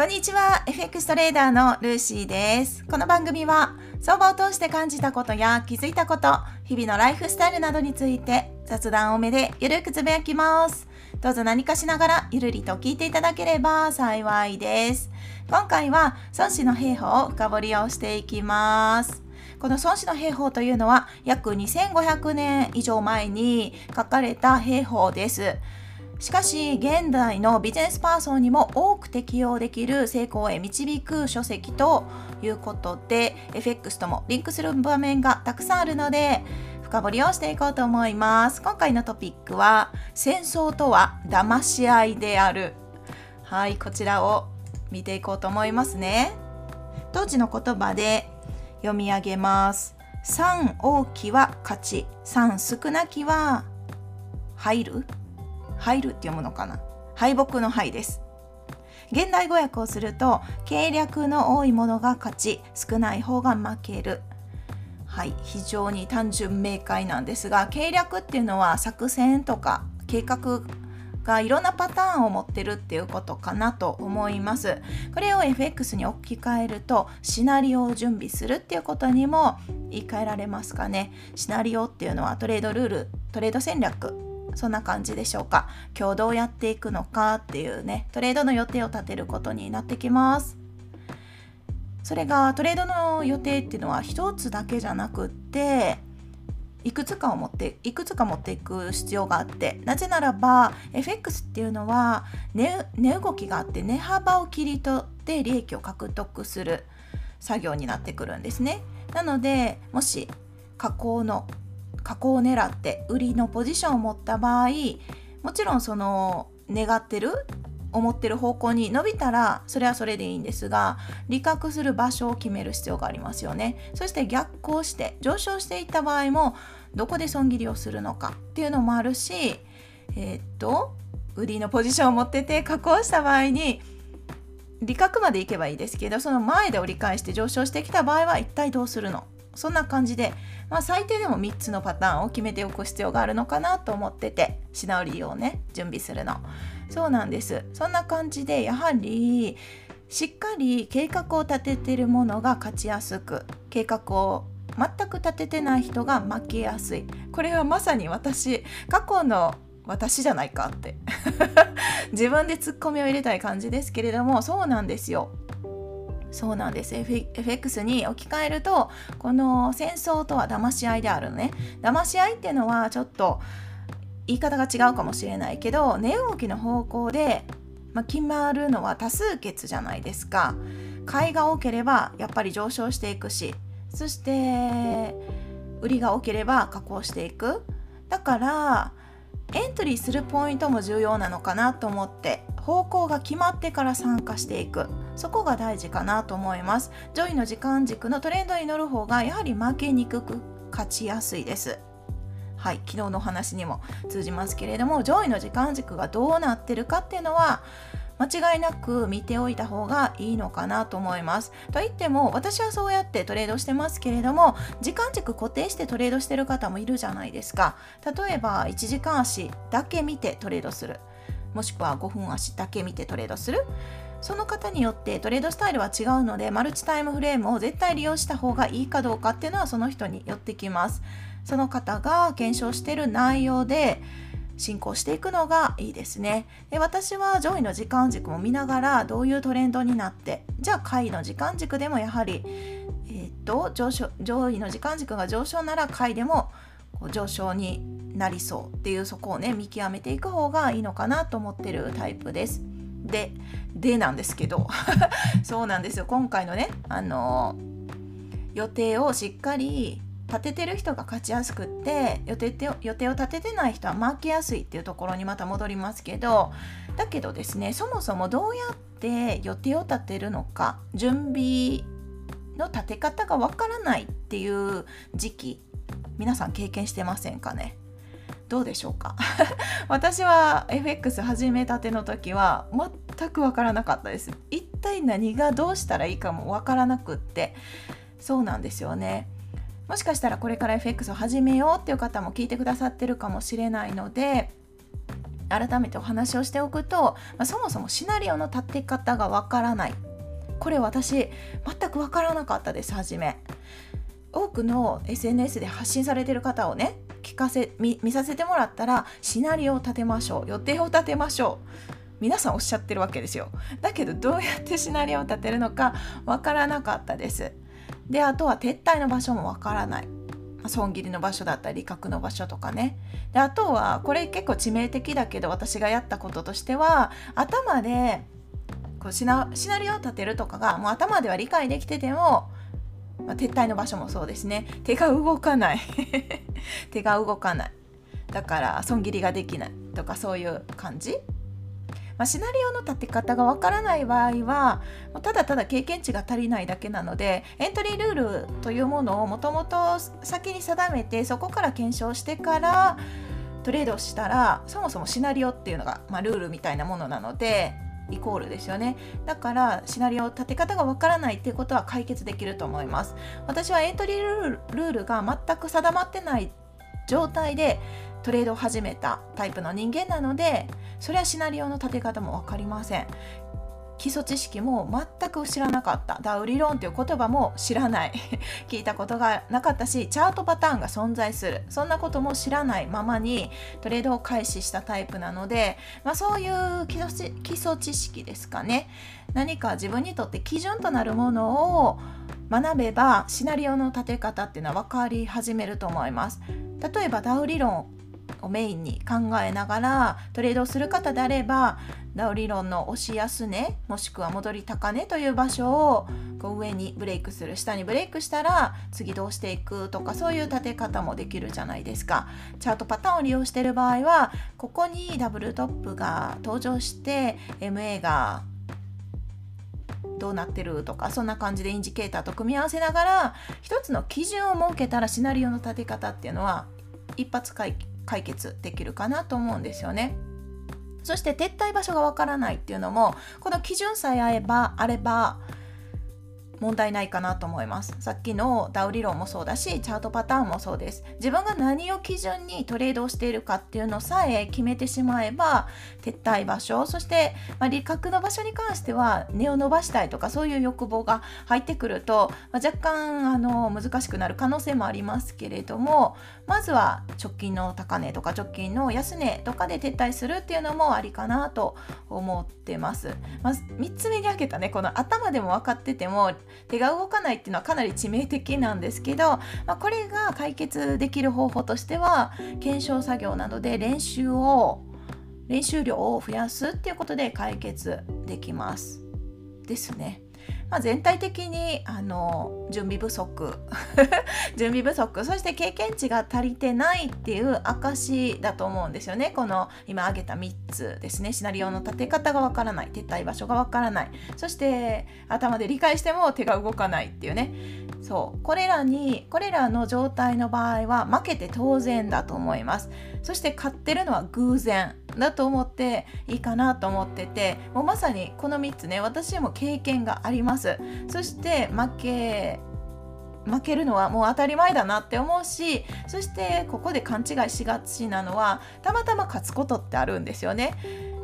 こんにちは。FX トレーダーのルーシーです。この番組は相場を通して感じたことや気づいたこと日々のライフスタイルなどについて雑談多めでゆるくつぶやきます。どうぞ何かしながらゆるりと聞いていただければ幸いです。今回は孫子の兵法を深掘りをしていきます。この孫子の兵法というのは約2500年以上前に書かれた兵法です。しかし現代のビジネスパーソンにも多く適用できる成功へ導く書籍ということで FX ともリンクする場面がたくさんあるので深掘りをしていこうと思います。今回のトピックは戦争とは騙し合いである。はいこちらを見ていこうと思いますね。当時の言葉で読み上げます。3大きは勝ち。3少なきは入る。入るって読むのかな？敗北の敗です。現代語訳をすると計略の多いものが勝ち少ない方が負ける。はい非常に単純明快なんですが計略っていうのは作戦とか計画がいろんなパターンを持ってるっていうことかなと思います。これを FX に置き換えるとシナリオを準備するっていうことにも言い換えられますかね？シナリオっていうのはトレードルールトレード戦略そんな感じでしょうか。今日どうやっていくのかっていうねトレードの予定を立てることになってきます。それがトレードの予定っていうのは一つだけじゃなくっていくつかを持っていくつか持っていく必要があってなぜならば FX っていうのは値、値動きがあって値幅を切り取って利益を獲得する作業になってくるんですね。なのでもし加工の加工を狙って売りのポジションを持った場合もちろんその願ってる思ってる方向に伸びたらそれはそれでいいんですが利確する場所を決める必要がありますよね。そして逆行して上昇していった場合もどこで損切りをするのかっていうのもあるしえー、っと売りのポジションを持ってて加工した場合に利確までいけばいいですけどその前で折り返して上昇してきた場合は一体どうするのそんな感じで、まあ、最低でも3つのパターンを決めておく必要があるのかなと思っててシナリオをね準備するの。そうなんですそんな感じでやはりしっかり計画を立ててるものが勝ちやすく計画を全く立ててない人が負けやすい。これはまさに私過去の私じゃないかって。自分でツッコミを入れたい感じですけれどもそうなんですよ。そうなんです。FX に置き換えるとこの戦争とは騙し合いであるのね。騙し合いっていうのはちょっと言い方が違うかもしれないけど値動きの方向で、ま、決まるのは多数決じゃないですか。買いが多ければやっぱり上昇していくし。そして売りが多ければ下降していく。だからエントリーするポイントも重要なのかなと思って。方向が決まってから参加していくそこが大事かなと思います上位の時間軸のトレンドに乗る方がやはり負けにくく勝ちやすいですはい昨日の話にも通じますけれども上位の時間軸がどうなってるかっていうのは間違いなく見ておいた方がいいのかなと思います。といっても私はそうやってトレードしてますけれども時間軸固定してトレードしてる方もいるじゃないですか。例えば1時間足だけ見てトレードするもしくは5分足だけ見てトレードする。その方によってトレードスタイルは違うのでマルチタイムフレームを絶対利用した方がいいかどうかっていうのはその人によってきます。その方が検証している内容で進行していくのがいいですね。で私は上位の時間軸も見ながらどういうトレンドになってじゃあ下位の時間軸でもやはり、えー、っと上昇上位の時間軸が上昇なら下位でも上昇になりそうっていうそこをね見極めていく方がいいのかなと思ってるタイプです。ででなんですけど。そうなんですよ。今回のねあの予定をしっかり立ててる人が勝ちやすくって予定予定を立ててない人は負けやすいっていうところにまた戻りますけど。だけどですねそもそもどうやって予定を立てるのか準備の立て方がわからないっていう時期皆さん経験してませんかね？どうでしょうか？私は FX 始めたての時は全く分からなかったです。一体何がどうしたらいいかも分からなくって。そうなんですよね。もしかしたらこれから FX を始めようっていう方も聞いてくださってるかもしれないので改めてお話をしておくと、まあ、そもそもシナリオの立て方がわからない。これ私全くわからなかったです初め。多くの SNS で発信されてる方をねかせ見させてもらったらシナリオを立てましょう。予定を立てましょう。皆さんおっしゃってるわけですよ。だけどどうやって シナリオを立てるのかわからなかったです。であとは撤退の場所もわからない。損切りの場所だったり威嚇の場所とかね。であとはこれ結構致命的だけど私がやったこととしては頭でこうシナシナリオを立てるとかがもう頭では理解できてても、まあ、撤退の場所もそうですね。手が動かない。手が動かない。だから損切りができない。とかそういう感じ。まあ、シナリオの立て方がわからない場合はただただ経験値が足りないだけなのでエントリールールというものをもともと先に定めてそこから検証してからトレードしたらそもそもシナリオっていうのが、まあ、ルールみたいなものなのでイコールですよね。だからシナリオ立て方がわからないっていうことは解決できると思います。私はエントリールールが全く定まってない状態でトレードを始めたタイプの人間なのでそれはシナリオの立て方も分かりません。基礎知識も全く知らなかった。ダウ理論という言葉も知らない。聞いたことがなかったしチャートパターンが存在する。そんなことも知らないままにトレードを開始したタイプなので、まあ、そういう基礎知識ですかね。何か自分にとって基準となるものを学べばシナリオの立て方っていうのは分かり始めると思います。例えばダウ理論をメインに考えながらトレードをする方であればダウ理論の押し安値もしくは戻り高値という場所をこう上にブレイクする。下にブレイクしたら次どうしていくとかそういう立て方もできるじゃないですか。チャートパターンを利用している場合はここにダブルトップが登場して MA がどうなってるとかそんな感じでインジケーターと組み合わせながら一つの基準を設けたらシナリオの立て方っていうのは一発解解決できるかなと思うんですよね。そして撤退場所がわからないっていうのもこの基準さえあればあれば問題ないかなと思いますさっきのダウ理論もそうだしチャートパターンもそうです自分が何を基準にトレードをしているかっていうのさえ決めてしまえば撤退場所そして、まあ、利確の場所に関しては値を伸ばしたいとかそういう欲望が入ってくると、まあ、若干あの難しくなる可能性もありますけれどもまずは直近の高値とか直近の安値とかで撤退するっていうのもありかなと思ってます、まあ、3つ目に挙げたねこの頭でも分かってても手が動かないっていうのはかなり致命的なんですけど、まあ、これが解決できる方法としては検証作業などで練習を練習量を増やすっていうことで解決できますですね。まあ、全体的にあの準備不足。準備不足。そして経験値が足りてないっていう証だと思うんですよね。この今挙げた3つですね。シナリオの立て方がわからない。撤退場所がわからない。そして頭で理解しても手が動かないっていうね。そう。これらにこれらの状態の場合は負けて当然だと思います。そして勝ってるのは偶然。だと思っていいかなと思っててもうまさにこの3つね。私も経験があります。す。そして負け負けるのはもう当たり前だなって思うしそしてここで勘違いしがちなのはたまたま勝つことってあるんですよね。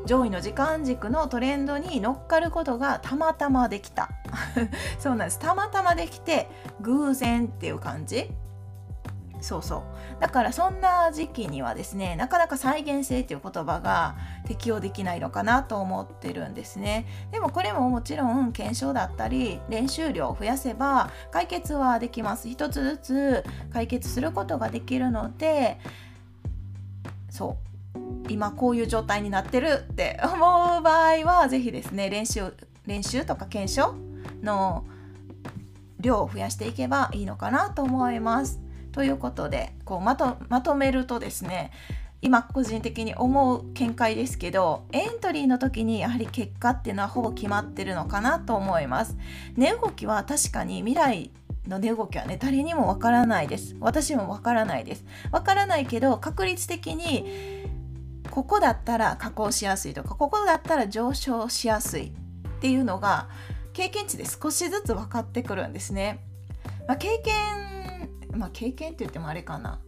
上位の時間軸のトレンドに乗っかることがたまたまできた。そうなんです。たまたまできて偶然っていう感じ。そうそう。だからそんな時期にはですねなかなか再現性っていう言葉が適用できないのかなと思ってるんですね。でもこれももちろん検証だったり練習量を増やせば解決はできます。一つずつ解決することができるのでそう。今こういう状態になってるって思う場合は是非ですね練習練習とか検証の量を増やしていけばいいのかなと思います。ということでこうまとまとめるとですね今個人的に思う見解ですけどエントリーの時にやはり結果っていうのはほぼ決まってるのかなと思います。値動きは確かに未来の値動きはね誰にもわからないです。私もわからないです。わからないけど確率的にここだったら下降しやすいとかここだったら上昇しやすいっていうのが経験値で少しずつ分かってくるんですね、まあ、経験まあ経験って言ってもあれかな。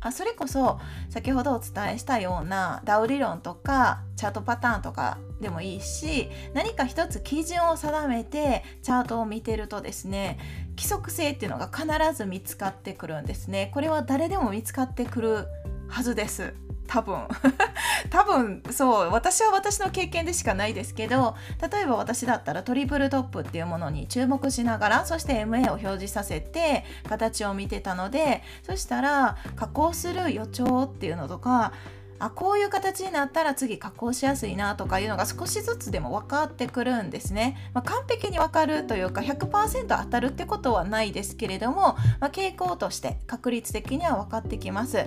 あそれこそ先ほどお伝えしたようなダウ理論とかチャートパターンとかでもいいし何か一つ基準を定めてチャートを見てるとですね規則性っていうのが必ず見つかってくるんですね。これは誰でも見つかってくるはずです。多分。多分そう私は私の経験でしかないですけど例えば私だったらトリプルトップっていうものに注目しながらそして MA を表示させて形を見てたのでそしたら加工する予兆っていうのとかあこういう形になったら次加工しやすいなとかいうのが少しずつでも分かってくるんですね。まあ、完璧に分かるというか100%当たるってことはないですけれども、まあ、傾向として確率的には分かってきます。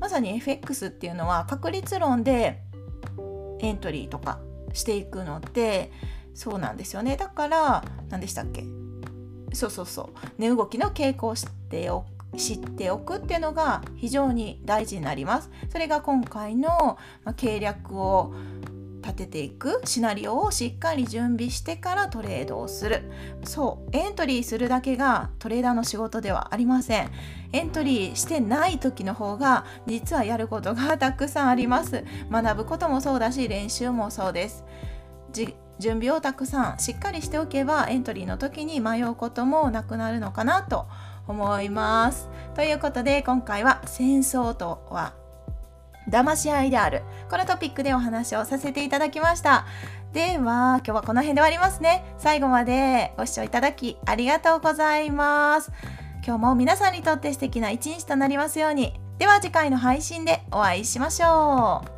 まさに FX っていうのは確率論でエントリーとかしていくのでそうなんですよねだから何でしたっけ？そうそうそう値動きの傾向を知ってお知っておくっていうのが非常に大事になります。それが今回の計略を立てていくシナリオをしっかり準備してからトレードをする。そうエントリーするだけがトレーダーの仕事ではありません。エントリーしてない時の方が実はやることがたくさんあります。学ぶこともそうだし練習もそうです。準備をたくさんしっかりしておけばエントリーの時に迷うこともなくなるのかなと思います。ということで今回は戦争とは騙し合いである。このトピックでお話をさせていただきました。では今日はこの辺で終わりますね。最後までご視聴いただきありがとうございます。今日も皆さんにとって素敵な一日となりますように。では次回の配信でお会いしましょう。